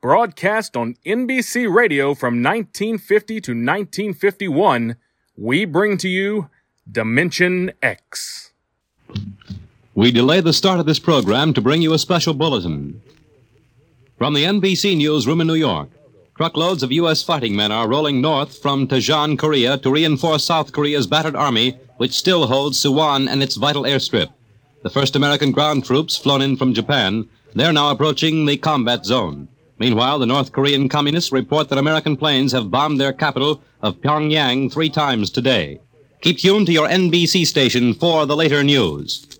broadcast on NBC Radio from 1950 to 1951, we bring to you Dimension X. We delay the start of this program to bring you a special bulletin. From the NBC Newsroom in New York, truckloads of U.S. fighting men are rolling north from Taejon, Korea to reinforce South Korea's battered army, which still holds Suwon and its vital airstrip. The first American ground troops flown in from Japan, they're now approaching the combat zone. Meanwhile, the North Korean communists report that American planes have bombed their capital of Pyongyang three times today. Keep tuned to your NBC station for the later news.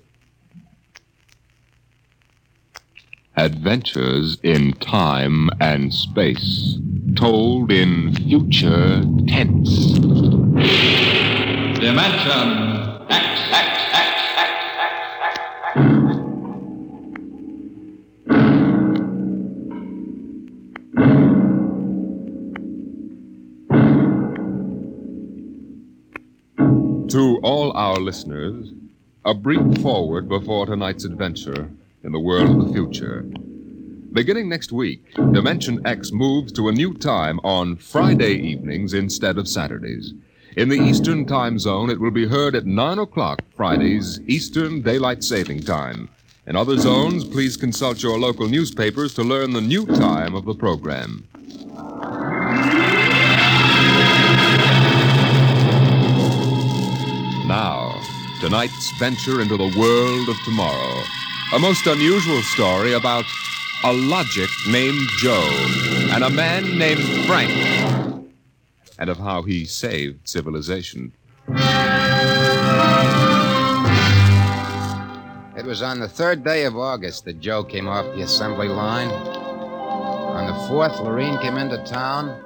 Adventures in time and space, told in future tense. Dimension X, X, To all our listeners, a brief foreword before tonight's adventure in the world of the future. Beginning next week, Dimension X moves to a new time on Friday evenings instead of Saturdays. In the Eastern Time Zone, it will be heard at 9 o'clock Fridays, Eastern Daylight Saving Time. In other zones, please consult your local newspapers to learn the new time of the program. Tonight's venture into the world of tomorrow. A most unusual story about a logic named Joe and a man named Frank, and of how he saved civilization. It was on the third day of August that Joe came off the assembly line. On the fourth, Lorene came into town.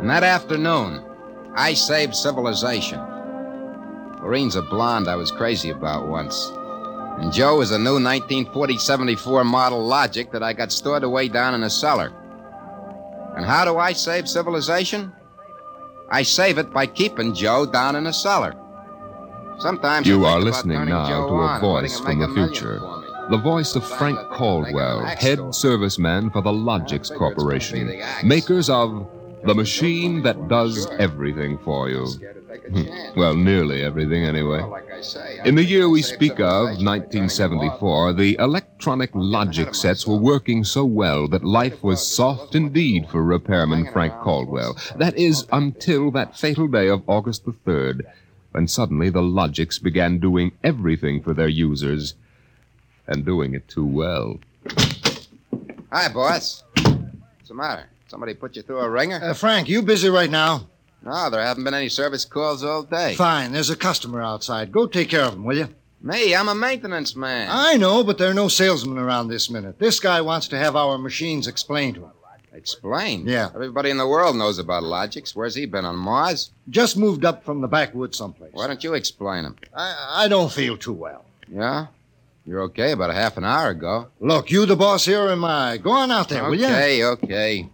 And that afternoon, I saved civilization. Lorene's a blonde I was crazy about once. And Joe is a new 1940 74 model Logic that I got stored away down in a cellar. And how do I save civilization? I save it by keeping Joe down in a cellar. Sometimes You are listening now Joe to a on and letting voice from the future. The voice of Frank Caldwell, head serviceman for the Logics Corporation, makers of the machine that does everything for you. Hmm. Well, nearly everything anyway. In the year we speak of, 1974, the electronic logic sets were working so well that life was soft indeed for repairman Frank Caldwell. That is, until that fatal day of August the 3rd, when suddenly the Logics began doing everything for their users, and doing it too well. Hi, boss. What's the matter? Somebody put you through a wringer? Uh, Frank, you busy right now? No, there haven't been any service calls all day. Fine. There's a customer outside. Go take care of him, will you? Me, I'm a maintenance man. I know, but there are no salesmen around this minute. This guy wants to have our machines explained to him. Explain. Yeah. Everybody in the world knows about Logics. Where's he been on Mars? Just moved up from the backwoods someplace. Why don't you explain him? I, I don't feel too well. Yeah? You're okay about a half an hour ago. Look, you the boss here or am I? Go on out there, will you? Okay, okay.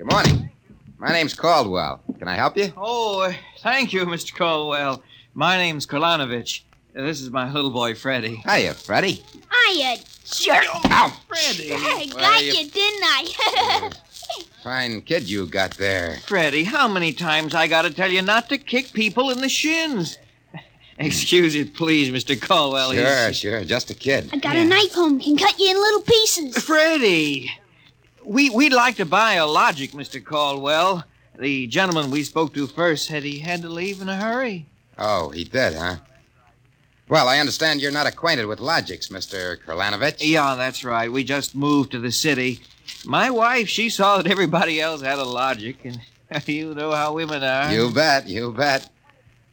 Good morning. My name's Caldwell. Can I help you? Oh, uh, thank you, Mr. Caldwell. My name's Kolanovic. Uh, This is my little boy, Freddie. Hiya, Freddie. Hiya, jerk. Ow! Freddie. I Well, got you- you, didn't I? Fine kid you got there. Freddie, how many times I gotta tell you not to kick people in the shins? Excuse it, please, Mr. Caldwell. Sure, He's- sure. Just a kid. I got a knife home. Can cut you in little pieces. Freddie, we, we'd like to buy a Logic, Mr. Caldwell. The gentleman we spoke to first said he had to leave in a hurry. Oh, he did, huh? Well, I understand you're not acquainted with Logics, Mr. Kurlanovich. Yeah, that's right. We just moved to the city. My wife, she saw that everybody else had a Logic, and you know how women are. You bet, you bet.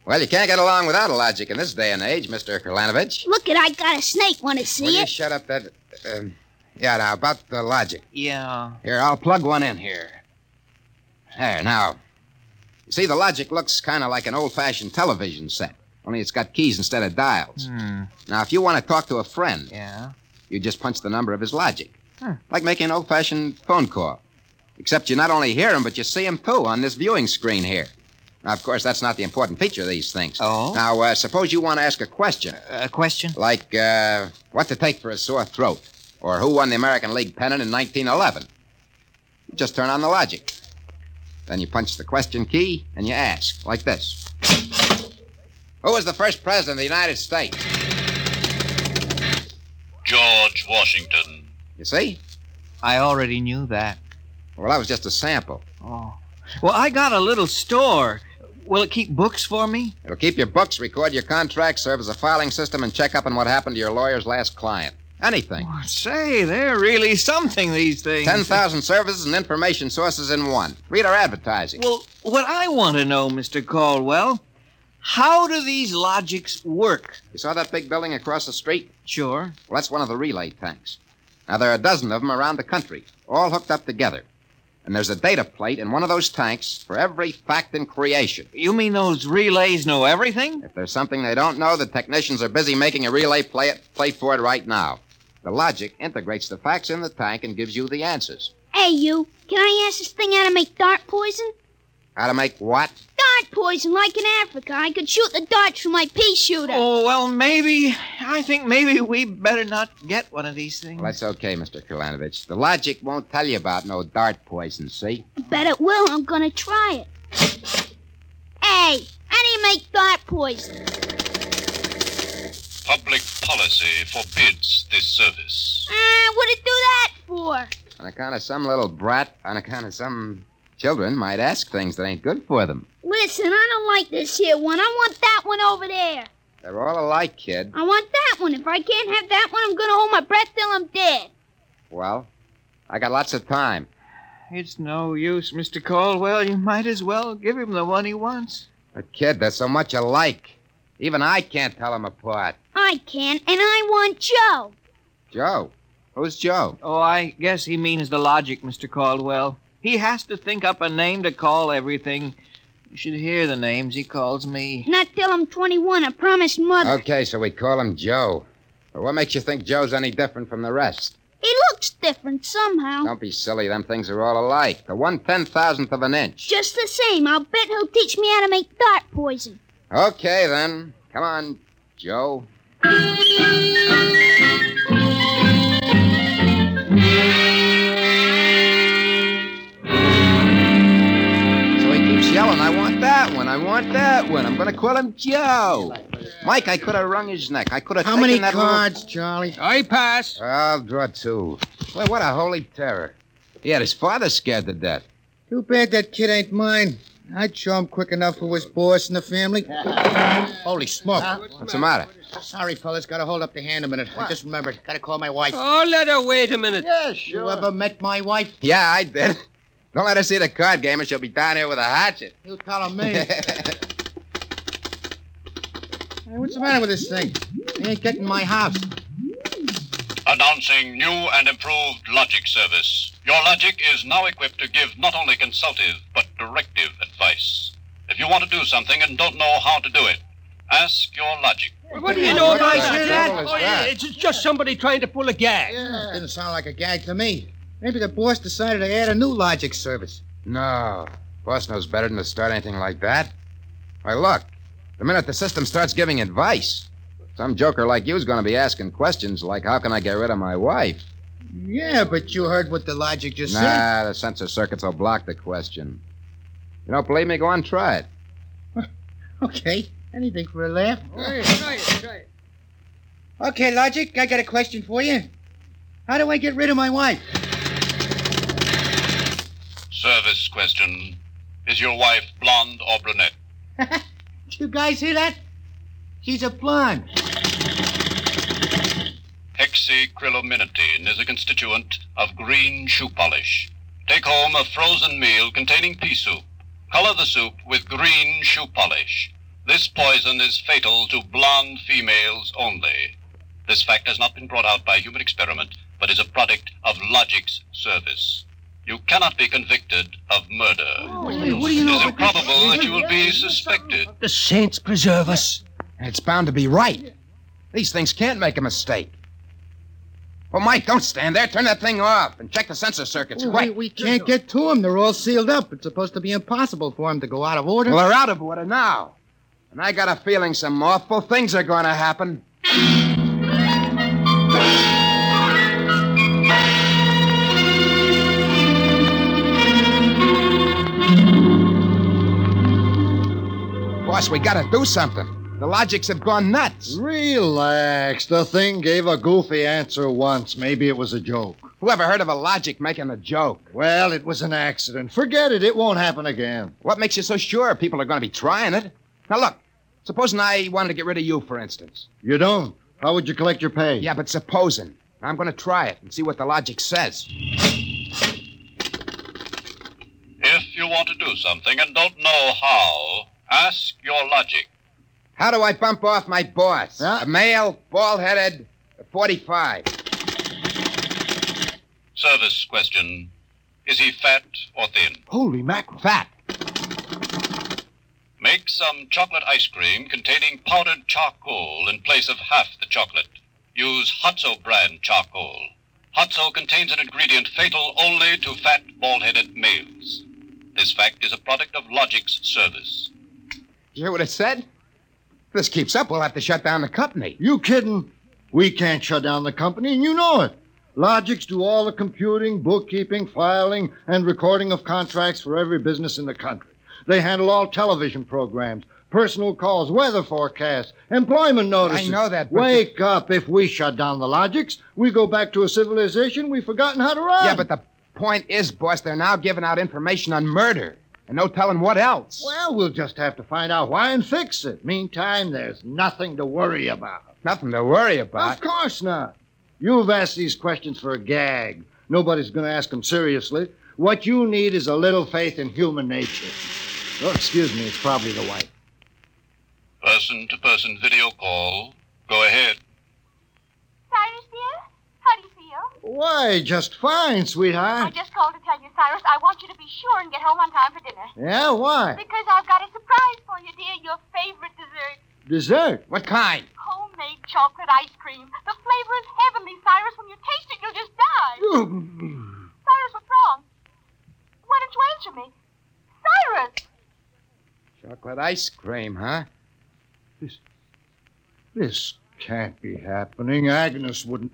Well, you can't get along without a Logic in this day and age, Mr. Kurlanovich. Look it, I got a snake. Want to Will see you it? shut up that... Um, Yeah, now, about the logic. Yeah. Here, I'll plug one in here. There, now. You see, the logic looks kind of like an old fashioned television set, only it's got keys instead of dials. Hmm. Now, if you want to talk to a friend, Yeah. you just punch the number of his logic. Huh. Like making an old fashioned phone call. Except you not only hear him, but you see him too on this viewing screen here. Now, of course, that's not the important feature of these things. Oh? Now, uh, suppose you want to ask a question, A question? like uh, what to take for a sore throat, or who won the American League pennant in 1911. You just turn on the logic. Then you punch the question key and you ask, like this Who was the first president of the United States? George Washington. You see? I already knew that. Well, that was just a sample. Oh. Well, I got a little store. Will it keep books for me? It'll keep your books, record your contracts, serve as a filing system, and check up on what happened to your lawyer's last client. Anything. Oh, say, they're really something, these things. 10,000 services and information sources in one. Read our advertising. Well, what I want to know, Mr. Caldwell, how do these logics work? You saw that big building across the street? Sure. Well, that's one of the relay tanks. Now, there are a dozen of them around the country, all hooked up together. And there's a data plate in one of those tanks for every fact in creation. You mean those relays know everything? If there's something they don't know, the technicians are busy making a relay play plate for it right now. The logic integrates the facts in the tank and gives you the answers. Hey, you. Can I ask this thing how to make dart poison? How to make what? Dart poison, like in Africa. I could shoot the darts from my pea shooter. Oh, well, maybe. I think maybe we better not get one of these things. Well, that's okay, Mr. Kalanovich. The logic won't tell you about no dart poison, see? Bet it will. I'm gonna try it. Hey, how do you make dart poison? Public policy forbids this service. Uh, what'd it do that for? On account of some little brat, on account of some children might ask things that ain't good for them. Listen, I don't like this here one. I want that one over there. They're all alike, kid. I want that one. If I can't have that one, I'm gonna hold my breath till I'm dead. Well, I got lots of time. It's no use, Mr. Caldwell. You might as well give him the one he wants. But, kid, they're so much alike. Even I can't tell them apart. I can, and I want Joe. Joe? Who's Joe? Oh, I guess he means the logic, Mr. Caldwell. He has to think up a name to call everything. You should hear the names he calls me. Not till I'm 21. I promised Mother. Okay, so we call him Joe. But what makes you think Joe's any different from the rest? He looks different somehow. Don't be silly. Them things are all alike. The one ten thousandth of an inch. Just the same, I'll bet he'll teach me how to make dart poison. Okay, then. Come on, Joe. So he keeps yelling, I want that one, I want that one. I'm going to call him Joe. Mike, I could have wrung his neck. I could have How taken many that little- cards, Charlie? I pass. I'll draw two. Well, what a holy terror. He had his father scared to death. Too bad that kid ain't mine. I'd show him quick enough who was boss in the family. Holy smoke. What's the matter? Sorry, fellas. Gotta hold up the hand a minute. I just remembered. Gotta call my wife. Oh, let her wait a minute. Yeah, sure. You ever met my wife? Yeah, I did. Don't let her see the card game or she'll be down here with a hatchet. You tell her me. hey, what's the matter with this thing? He ain't getting my house. Announcing new and improved logic service. Your logic is now equipped to give not only consultative, but directive advice. If you want to do something and don't know how to do it, ask your logic. What do you know What about the that? Oh, that? It's just somebody trying to pull a gag. Yeah, didn't sound like a gag to me. Maybe the boss decided to add a new logic service. No. Boss knows better than to start anything like that. Why, look. The minute the system starts giving advice, some joker like you's going to be asking questions like, how can I get rid of my wife? Yeah, but you heard what the logic just said. Nah, the censor circuits will block the question. You don't believe me? Go on, try it. Okay, anything for a laugh. Try it, try it, try it. Okay, Logic, I got a question for you. How do I get rid of my wife? Service question. Is your wife blonde or brunette? Did you guys hear that? She's a blonde. Hexacrylaminotin is a constituent of green shoe polish. Take home a frozen meal containing pea soup. Color the soup with green shoe polish. This poison is fatal to blonde females only. This fact has not been brought out by human experiment but is a product of logic's service. You cannot be convicted of murder. Oh, what do you It is improbable that you will be suspected. The saints preserve us. It's bound to be right. These things can't make a mistake. Well, Mike, don't stand there. Turn that thing off and check the censor circuits oh, We, quick. we can't get to them. They're all sealed up. It's supposed to be impossible for them to go out of order. Well, they're out of order now. And I got a feeling some awful things are going to happen. Boss, we gotta do something. The logics have gone nuts. Relax. The thing gave a goofy answer once. Maybe it was a joke. Whoever heard of a logic making a joke? Well, it was an accident. Forget it. It won't happen again. What makes you so sure people are going to be trying it? Now, look, supposing I wanted to get rid of you, for instance. You don't. How would you collect your pay? Yeah, but supposing. I'm going to try it and see what the logic says. If you want to do something and don't know how, ask your logic. How do I bump off my boss? Huh? A male, bald headed, 45. Service question Is he fat or thin? Holy mackerel. Fat. Make some chocolate ice cream containing powdered charcoal in place of half the chocolate. Use Hotzo brand charcoal. Hotzo contains an ingredient fatal only to fat, bald headed males. This fact is a product of Logic's service. You hear what it said? If this keeps up, we'll have to shut down the company. You kidding? We can't shut down the company, and you know it. Logics do all the computing, bookkeeping, filing, and recording of contracts for every business in the country. They handle all television programs, personal calls, weather forecasts, employment notices. I know that, but- Wake up. If we shut down the Logics, we go back to a civilization we've forgotten how to run. Yeah, but the point is, boss, they're now giving out information on murder. And no telling what else. Well, we'll just have to find out why and fix it. Meantime, there's nothing to worry about. Nothing to worry about. Of course not. You've asked these questions for a gag. Nobody's going to ask them seriously. What you need is a little faith in human nature. Oh, excuse me, it's probably the wife. Person to person video call. Go ahead. Cyrus, dear? How do you feel? Why, just fine, sweetheart. I just called to tell you, Cyrus, I want you to be sure and get home on time for dinner. Yeah, why? Because I've got a surprise for you, dear. Your favorite dessert. Dessert. What kind? Homemade chocolate ice cream. The flavor is heavenly, Cyrus. When you taste it, you'll just die. Cyrus, what's wrong? Why don't you answer me? Cyrus! Chocolate ice cream, huh? This. This can't be happening. Agnes wouldn't.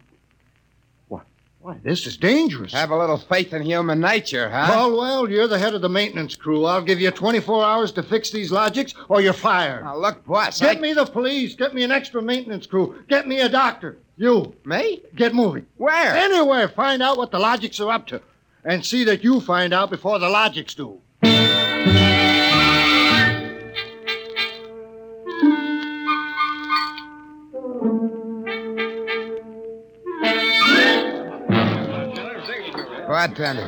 Why, this is dangerous. Have a little faith in human nature, huh? Caldwell, you're the head of the maintenance crew. I'll give you 24 hours to fix these logics, or you're fired. Now, look, boss. Get I... me the police. Get me an extra maintenance crew. Get me a doctor. You. Me? Get moving. Where? Anywhere. Find out what the logics are up to. And see that you find out before the logics do. Bartender.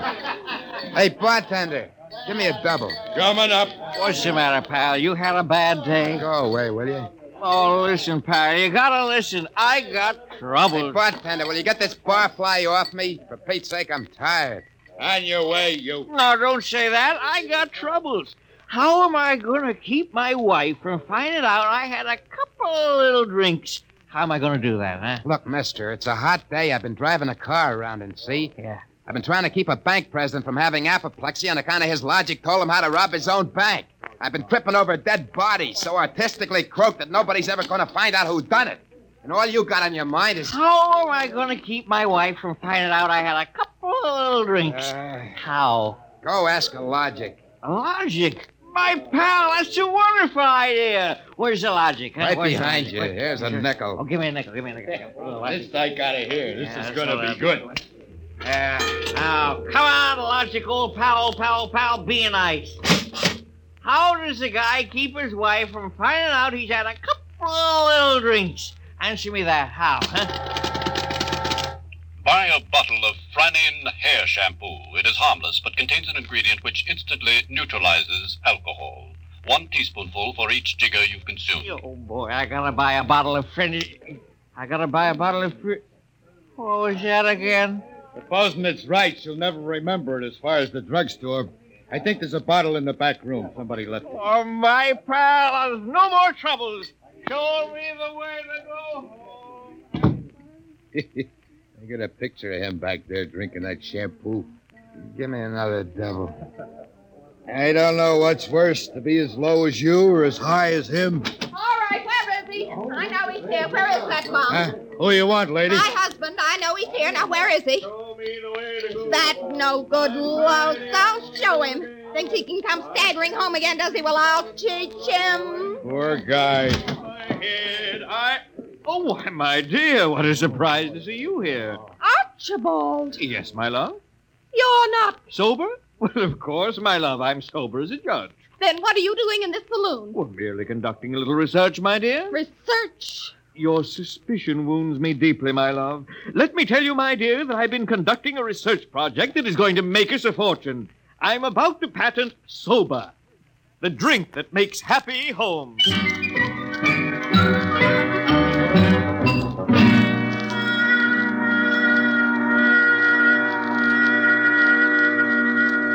Hey, bartender. Give me a double. Coming up. What's the matter, pal? You had a bad day? Go away, will you? Oh, listen, pal. You gotta listen. I got Hey, trouble. bartender, will you get this barfly off me? For Pete's sake, I'm tired. On your way, you. No, don't say that. I got troubles. How am I gonna keep my wife from finding out I had a couple of little drinks? How am I gonna do that, huh? Look, mister, it's a hot day. I've been driving a car around and see. Yeah. I've been trying to keep a bank president from having apoplexy on account of his logic told him how to rob his own bank. I've been tripping over dead bodies so artistically croaked that nobody's ever going to find out who done it. And all you got on your mind is. How am I gonna keep my wife from finding out I had a couple of little drinks? Uh, How? go ask a logic. A Logic. My pal, that's a wonderful idea. Where's the logic? Huh? Right Where's behind you. Here's a nickel. Oh, give me a nickel. Give me a nickel. Oh, This I gotta hear. This Yeah, is gonna be right. good. Yeah. Now, come on, logic, old pal, pal, pal, be nice. How does a guy keep his wife from finding out he's had a couple of little drinks? Answer me that. How? Huh? Buy a bottle of Franin hair shampoo. It is harmless, but contains an ingredient which instantly neutralizes alcohol. One teaspoonful for each jigger you consume. Oh boy, I gotta buy a bottle of French. I gotta buy a bottle of. What was that again? Supposing it's right, she'll never remember it as far as the drugstore. I think there's a bottle in the back room. Somebody left it. Oh, my pal, there's no more troubles. Show me the way to go home. I got a picture of him back there drinking that shampoo. Give me another devil. I don't know what's worse, to be as low as you or as high as him. All right, where is he? I know he's here. Where is that bum? Huh? Who you want, lady? My husband. I know he's here. Now, where is he? That no good louse. I'll show him. Thinks he can come staggering home again, does he? Well, I'll teach him. Poor guy. I. Oh, why, my dear, what a surprise to see you here. Archibald, Yes, my love. you're not. Sober? Well, of course, my love. I'm sober as a judge. Then what are you doing in this saloon? Well, merely conducting a little research, my dear. Research. Your suspicion wounds me deeply, my love. Let me tell you, my dear, that I've been conducting a research project that is going to make us a fortune. I'm about to patent Soba, the drink that makes happy homes.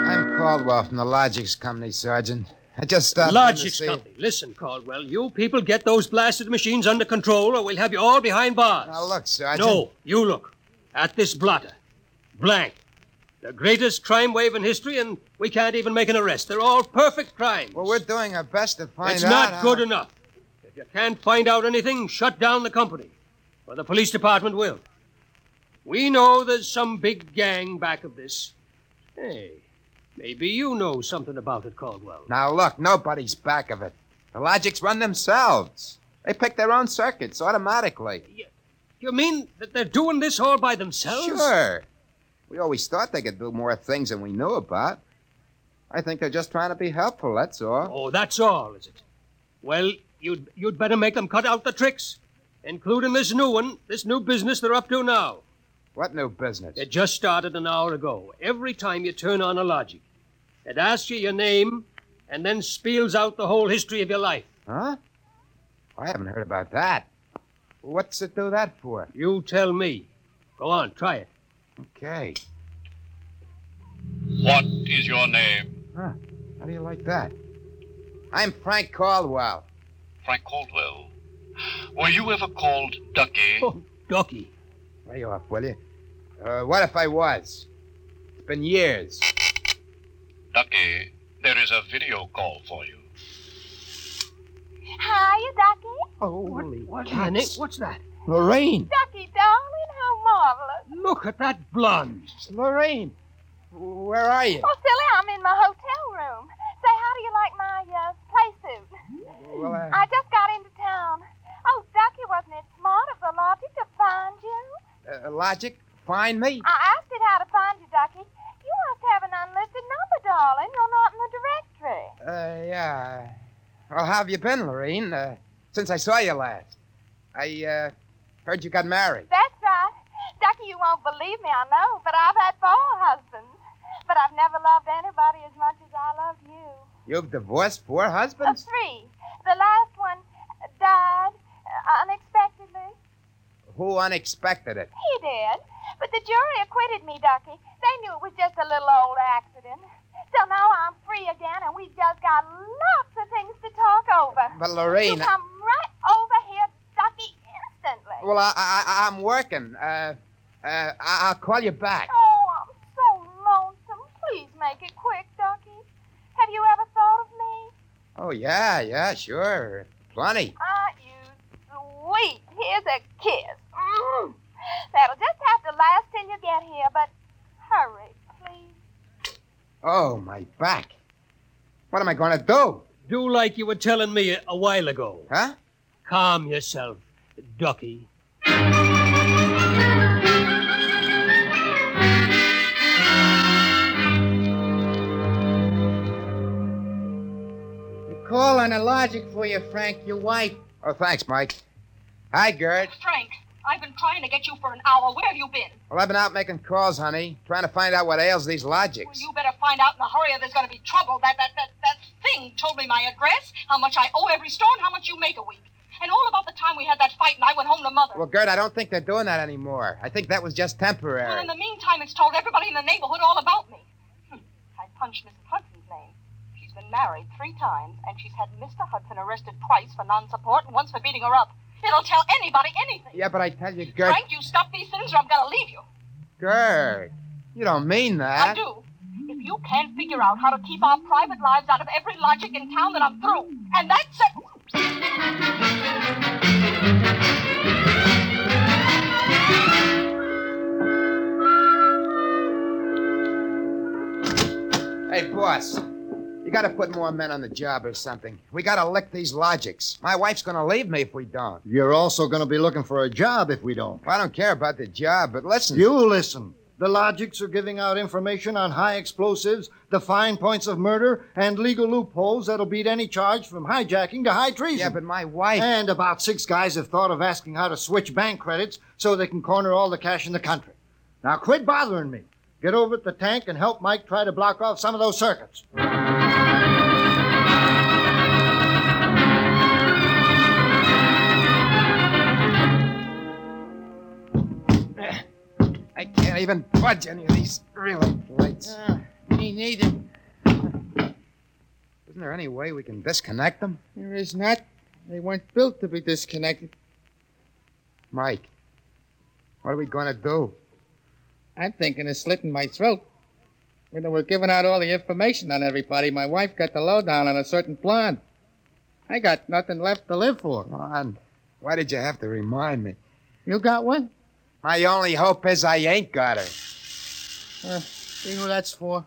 I'm Caldwell from the Logics Company, Sergeant. I just stopped to Company. Listen, Caldwell, you people get those blasted machines under control or we'll have you all behind bars. Now, look, Sergeant. No, you look. At this blotter. Blank. The greatest crime wave in history, and we can't even make an arrest. They're all perfect crimes. Well, we're doing our best to find it's out. It's not how- good enough. If you can't find out anything, shut down the company. Or the police department will. We know there's some big gang back of this. Hey, maybe you know something about it, Caldwell. Now, look, nobody's back of it. The Logics run themselves. They pick their own circuits automatically. You mean that they're doing this all by themselves? Sure. We always thought they could do more things than we knew about. I think they're just trying to be helpful, that's all. Oh, that's all, is it? Well, you'd you'd better make them cut out the tricks, including this new one, this new business they're up to now. What new business? It just started an hour ago. Every time you turn on a logic, it asks you your name and then spiels out the whole history of your life. Huh? I haven't heard about that. What's it do that for? You tell me. Go on, try it. Okay. What is your name? Huh. How do you like that? I'm Frank Caldwell. Frank Caldwell. Were you ever called Ducky? Oh, Ducky. Lay off, will you? Uh, what if I was? It's been years. Ducky, there is a video call for you. Hiya, Ducky. Holy what Nick, what's that? Lorraine. Ducky, darling, how marvelous. Look at that blonde. Lorraine. Where are you? Oh, silly, I'm in my hotel room. Say, how do you like my uh, play suit? Well, uh, I just got into town. Oh, Ducky, wasn't it smart of the logic to find you? uh, Logic, find me. I asked it how to find you, Ducky. You must have an unlisted number, darling. You're not in the directory. Uh, yeah. Well, how have you been, Lorraine? Uh, since I saw you last. I, uh, heard you got married. That's right. Ducky, you won't believe me, I know, but I've had four husbands. But I've never loved anybody as much as I love you. You've divorced four Uh, husbands? three. The last one uh, died uh, unexpectedly. Who unexpected it? He did. But the jury acquitted me, Ducky. They knew it was just a little old accident. So now I'm free again, and we've just got lots of things to talk over. But, Lorraine, You come right over here, Ducky, instantly. Well, I, I, I'm working. Uh, uh, I- I'll call you back. Oh, I'm so lonesome. Please make it quick, Ducky. Have you ever thought of me? Oh, yeah, yeah, sure. Plenty. Ah, you sweet. Here's a kiss. Mm. That'll just have to last till you get here, but. Oh, my back. What am I going to do? Do like you were telling me a, a while ago. Huh? Calm yourself, Ducky. Call on a logic for you, Frank, your wife. Oh, thanks, Mike. Hi, Gert. Frank, I've been trying to get you for an hour. Where have you been? Well, I've been out making calls, honey, trying to find out what ails these logics. Well, you better find out in a hurry or there's going to be trouble. That, that, that, that thing told me my address, how much I owe every store, and how much you make a week. And all about the time we had that fight and I went home to Mother. Well, Gert, I don't think they're doing that anymore. I think that was just temporary. Well, in the meantime, it's told everybody in the neighborhood all about me. Hmm. I punched Mrs. Hudson's name. She's been married three times, and she's had Mr. Hudson arrested twice for non-support and once for beating her up. It'll tell anybody anything. Yeah, but I tell you, Gert. Frank, you stop these things or I'm going to leave you. Gert, you don't mean that. I do. If you can't figure out how to keep our private lives out of every logic in town, then I'm through. And that's it. Hey, boss. You gotta put more men on the job or something. We gotta lick these logics. My wife's gonna leave me if we don't. You're also going to be looking for a job if we don't. I don't care about the job, but listen. You listen. The Logics are giving out information on high explosives, the fine points of murder, and legal loopholes that'll beat any charge from hijacking to high treason. Yeah, but my wife. And about six guys have thought of asking how to switch bank credits so they can corner all the cash in the country. Now quit bothering me. Get over at the tank and help Mike try to block off some of those circuits. I can't even budge any of these relay plates. Ah, me neither. Isn't there any way we can disconnect them? There is not. They weren't built to be disconnected. Mike, what are we going to do? I'm thinking of slitting my throat. When they were giving out all the information on everybody, my wife got the lowdown on a certain blonde. I got nothing left to live for. Ron, why did you have to remind me? You got one? My only hope is I ain't got her. Uh, see who that's for?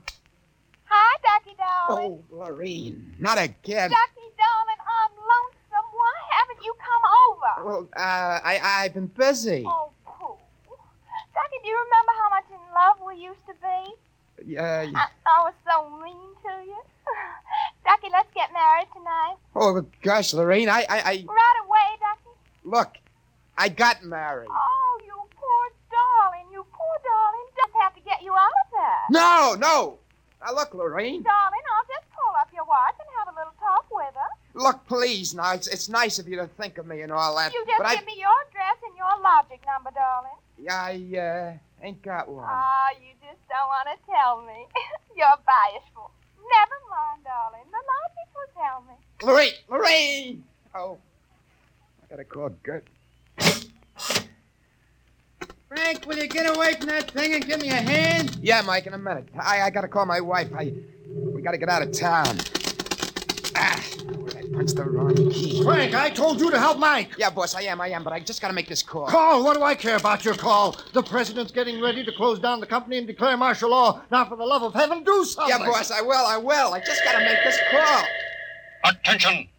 Hi, Ducky darling. Oh, Lorene. Not again. Ducky darling, I'm lonesome. Why haven't you come over? Well, uh, I, I've been busy. Oh, Pooh. Ducky, do you remember how much in love we used to be? Uh, I, I was so mean to you. Ducky, let's get married tonight. oh, gosh, Lorene, I, I, I, Right away, Ducky. look, I got married. Oh, you poor darling. You poor darling. Just have to get you out of there. No, no. Now, look, Lorraine. Darling, I'll just call up your wife and have a little talk with her. Look, please, now, it's, it's nice of you to think of me and all that. You just but I, give me your address and your logic number, darling. I, uh, ain't got one. Ah, you just don't want to tell me. You're bashful. Never mind, darling. The logic will tell me. Lorraine, Lorraine! Oh, I gotta call Gert. Frank, will you get away from that thing and give me a hand? Yeah, Mike, in a minute. I, I gotta call my wife. I, we gotta get out of town. I punched the wrong key. Frank, I told you to help Mike. Yeah, boss, I am, I am, but I just gotta make this call. Call? What do I care about your call? The president's getting ready to close down the company and declare martial law. Now, for the love of heaven, do something. Yeah, boss, I will, I will. I just gotta make this call. Attention!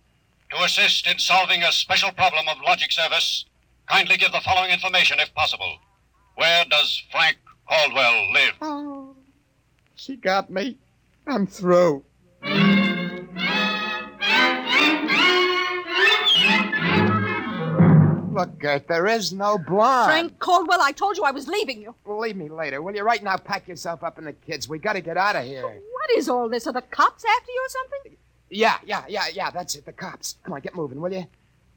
To assist in solving a special problem of logic service, kindly give the following information if possible. Where does Frank Caldwell live? Oh, she got me. I'm through. Look, Gert, there is no blonde. Frank Caldwell, I told you I was leaving you. Leave me later, will you? Right now, pack yourself up and the kids. We gotta get out of here. What is all this? Are the cops after you or something? Yeah, yeah, yeah, yeah, that's it. The cops. Come on, get moving, will you?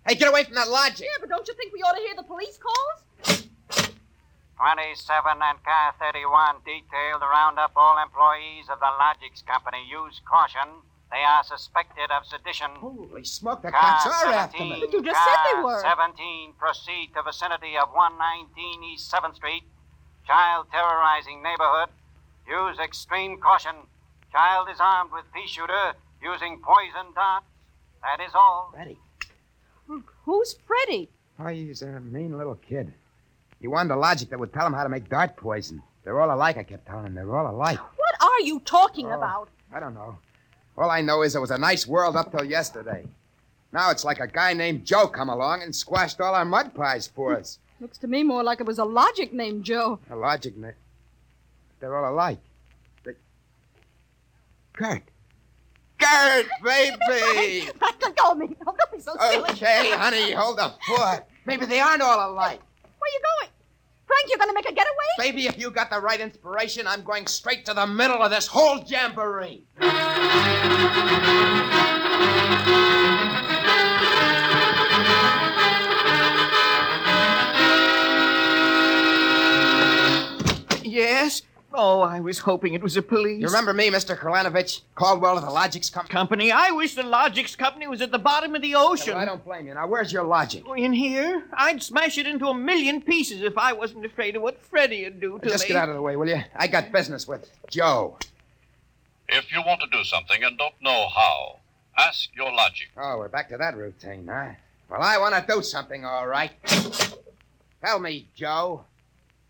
Hey, get away from that logic. Yeah, but don't you think we ought to hear the police calls? 27 and car 31 detailed to round up all employees of the Logics Company. Use caution. They are suspected of sedition. Holy smoke, the Car cops are after 17, me. But you just said they were. 17, proceed to vicinity of 119 East 7th Street. Child terrorizing neighborhood. Use extreme caution. Child is armed with pea shooter using poison darts. That is all. Freddy. Who's Freddy? Oh, he's a mean little kid. He wanted a logic that would tell him how to make dart poison. They're all alike, I kept telling him. They're all alike. What are you talking Oh. about? I don't know. All I know is it was a nice world up till yesterday. Now it's like a guy named Joe come along and squashed all our mud pies for us. Looks to me more like it was a logic named Joe. A logic, na- they're all alike. They... Gert. Gert, baby! Let go me. Don't be so silly. okay, honey, hold the fort. Maybe they aren't all alike. Where are you going? Frank, you're going to make a getaway? Baby, if you got the right inspiration, I'm going straight to the middle of this whole jamboree. Yes? Oh, I was hoping it was the police. You remember me, Mr. Kralanovich? Caldwell of the Logics Company? Company? I wish the Logics Company was at the bottom of the ocean. Well, I don't blame you. Now, where's your logic? Oh, In here? I'd smash it into a million pieces if I wasn't afraid of what Freddie'd do to Just me. get out of the way, will you? I got business with Joe. If you want to do something and don't know how, ask your logic. Oh, we're back to that routine, huh? Well, I want to do something, all right. Tell me, Joe,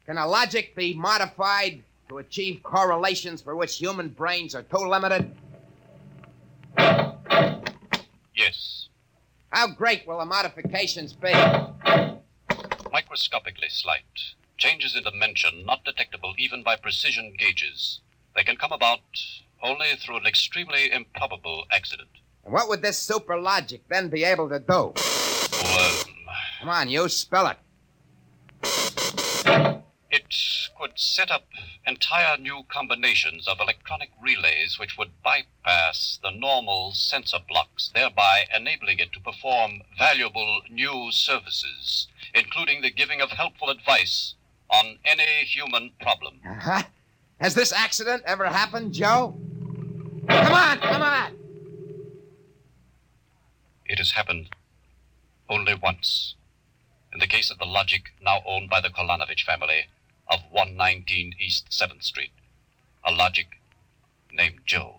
can a logic be modified to achieve correlations for which human brains are too limited? Yes. How great will the modifications be? Microscopically slight. Changes in dimension not detectable even by precision gauges. They can come about only through an extremely improbable accident. And what would this super logic then be able to do? Well, Come on, you spell it. it could set up entire new combinations of electronic relays which would bypass the normal censor blocks, thereby enabling it to perform valuable new services, including the giving of helpful advice on any human problem. Uh-huh. Has this accident ever happened, Joe? Come on, come on! It has happened only once. In the case of the Logic, now owned by the Kolanovich family, of 119 East 7th Street. A Logic named Joe.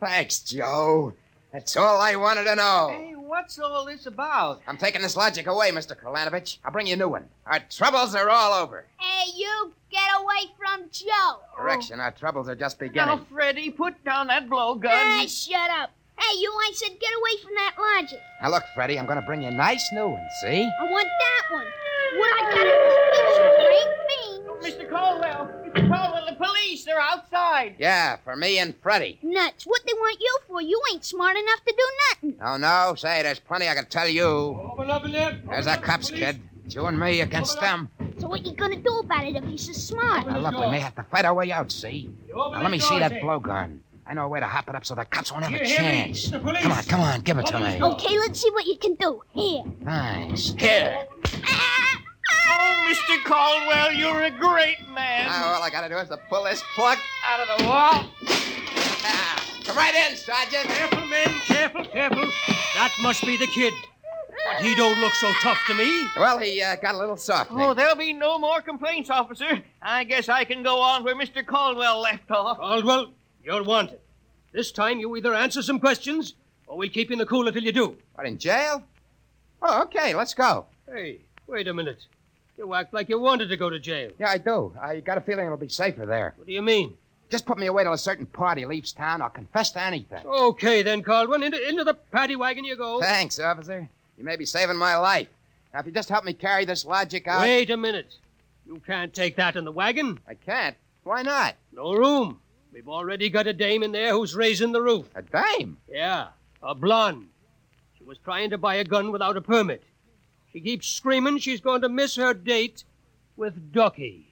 Thanks, Joe. That's all I wanted to know. Hey, what's all this about? I'm taking this logic away, Mr. Kralanovich. I'll bring you a new one. Our troubles are all over. Hey, you, get away from Joe. Correction, our troubles are just Now, beginning. Freddie, put down that blowgun. Hey, shut up. Hey, you, I said get away from that logic. Now, look, Freddy, I'm going to bring you a nice new one, see? I want that one. What I got in this picture ain't me. Mr. Caldwell, Mr. Caldwell, the police, they're outside. Yeah, for me and Freddie. Nuts. What they want you for? You ain't smart enough to do nothing. Oh, no? Say, there's plenty I can tell you. Open up in there. There's our cops, kid. It's you and me against them. So what you gonna do about it if he's so smart? Now, look, we may have to fight our way out, see? Now, let me see that blowgun. I know a way to hop it up so the cops won't have a Here, here, chance. Come on, come on, give it to me. Okay, let's see what you can do. Here. Nice. Here. Oh, Mr. Caldwell, you're a great man. Now, all I gotta do is to pull this plug out of the wall. Ah, come right in, Sergeant. Careful, men. Careful, careful. That must be the kid. But he don't look so tough to me. Well, he uh, got a little soft. Oh, eh? there'll be no more complaints, officer. I guess I can go on where Mr. Caldwell left off. Caldwell, you're wanted. This time you either answer some questions or we'll keep you in the cooler till you do. What, in jail? Oh, okay, let's go. Hey, wait a minute. You act like you wanted to go to jail. Yeah, I do. I got a feeling it'll be safer there. What do you mean? Just put me away till a certain party leaves town. I'll confess to anything. Okay, then, Caldwell. Into, into the paddy wagon you go. Thanks, officer. You may be saving my life. Now, if you just help me carry this logic out. Wait a minute. You can't take that in the wagon. I can't. Why not? No room. We've already got a dame in there who's raising the roof. A dame? Yeah, a blonde. She was trying to buy a gun without a permit. She keeps screaming she's going to miss her date with Ducky.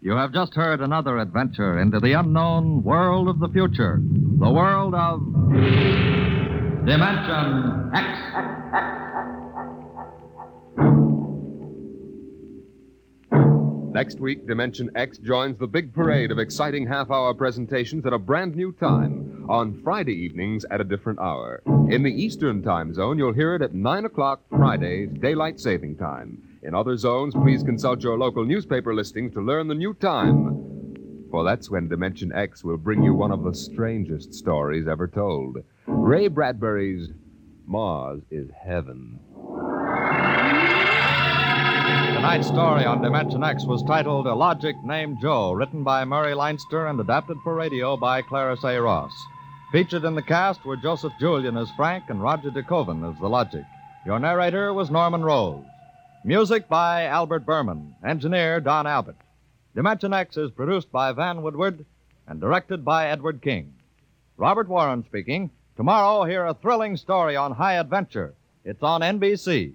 You have just heard another adventure into the unknown world of the future, the world of Dimension X. Next week, Dimension X joins the big parade of exciting half hour presentations at a brand new time on Friday evenings at a different hour. In the Eastern time zone, you'll hear it at 9 o'clock Fridays, daylight saving time. In other zones, please consult your local newspaper listings to learn the new time. For that's when Dimension X will bring you one of the strangest stories ever told. Ray Bradbury's Mars is Heaven. Tonight's story on Dimension X was titled A Logic Named Joe, written by Murray Leinster and adapted for radio by Clarice A. Ross. Featured in the cast were Joseph Julian as Frank and Roger DeKoven as the Logic. Your narrator was Norman Rose. Music by Albert Buhrman. Engineer Don Albert. Dimension X is produced by Van Woodward and directed by Edward King. Robert Warren speaking. Tomorrow, hear a thrilling story on high adventure. It's on NBC.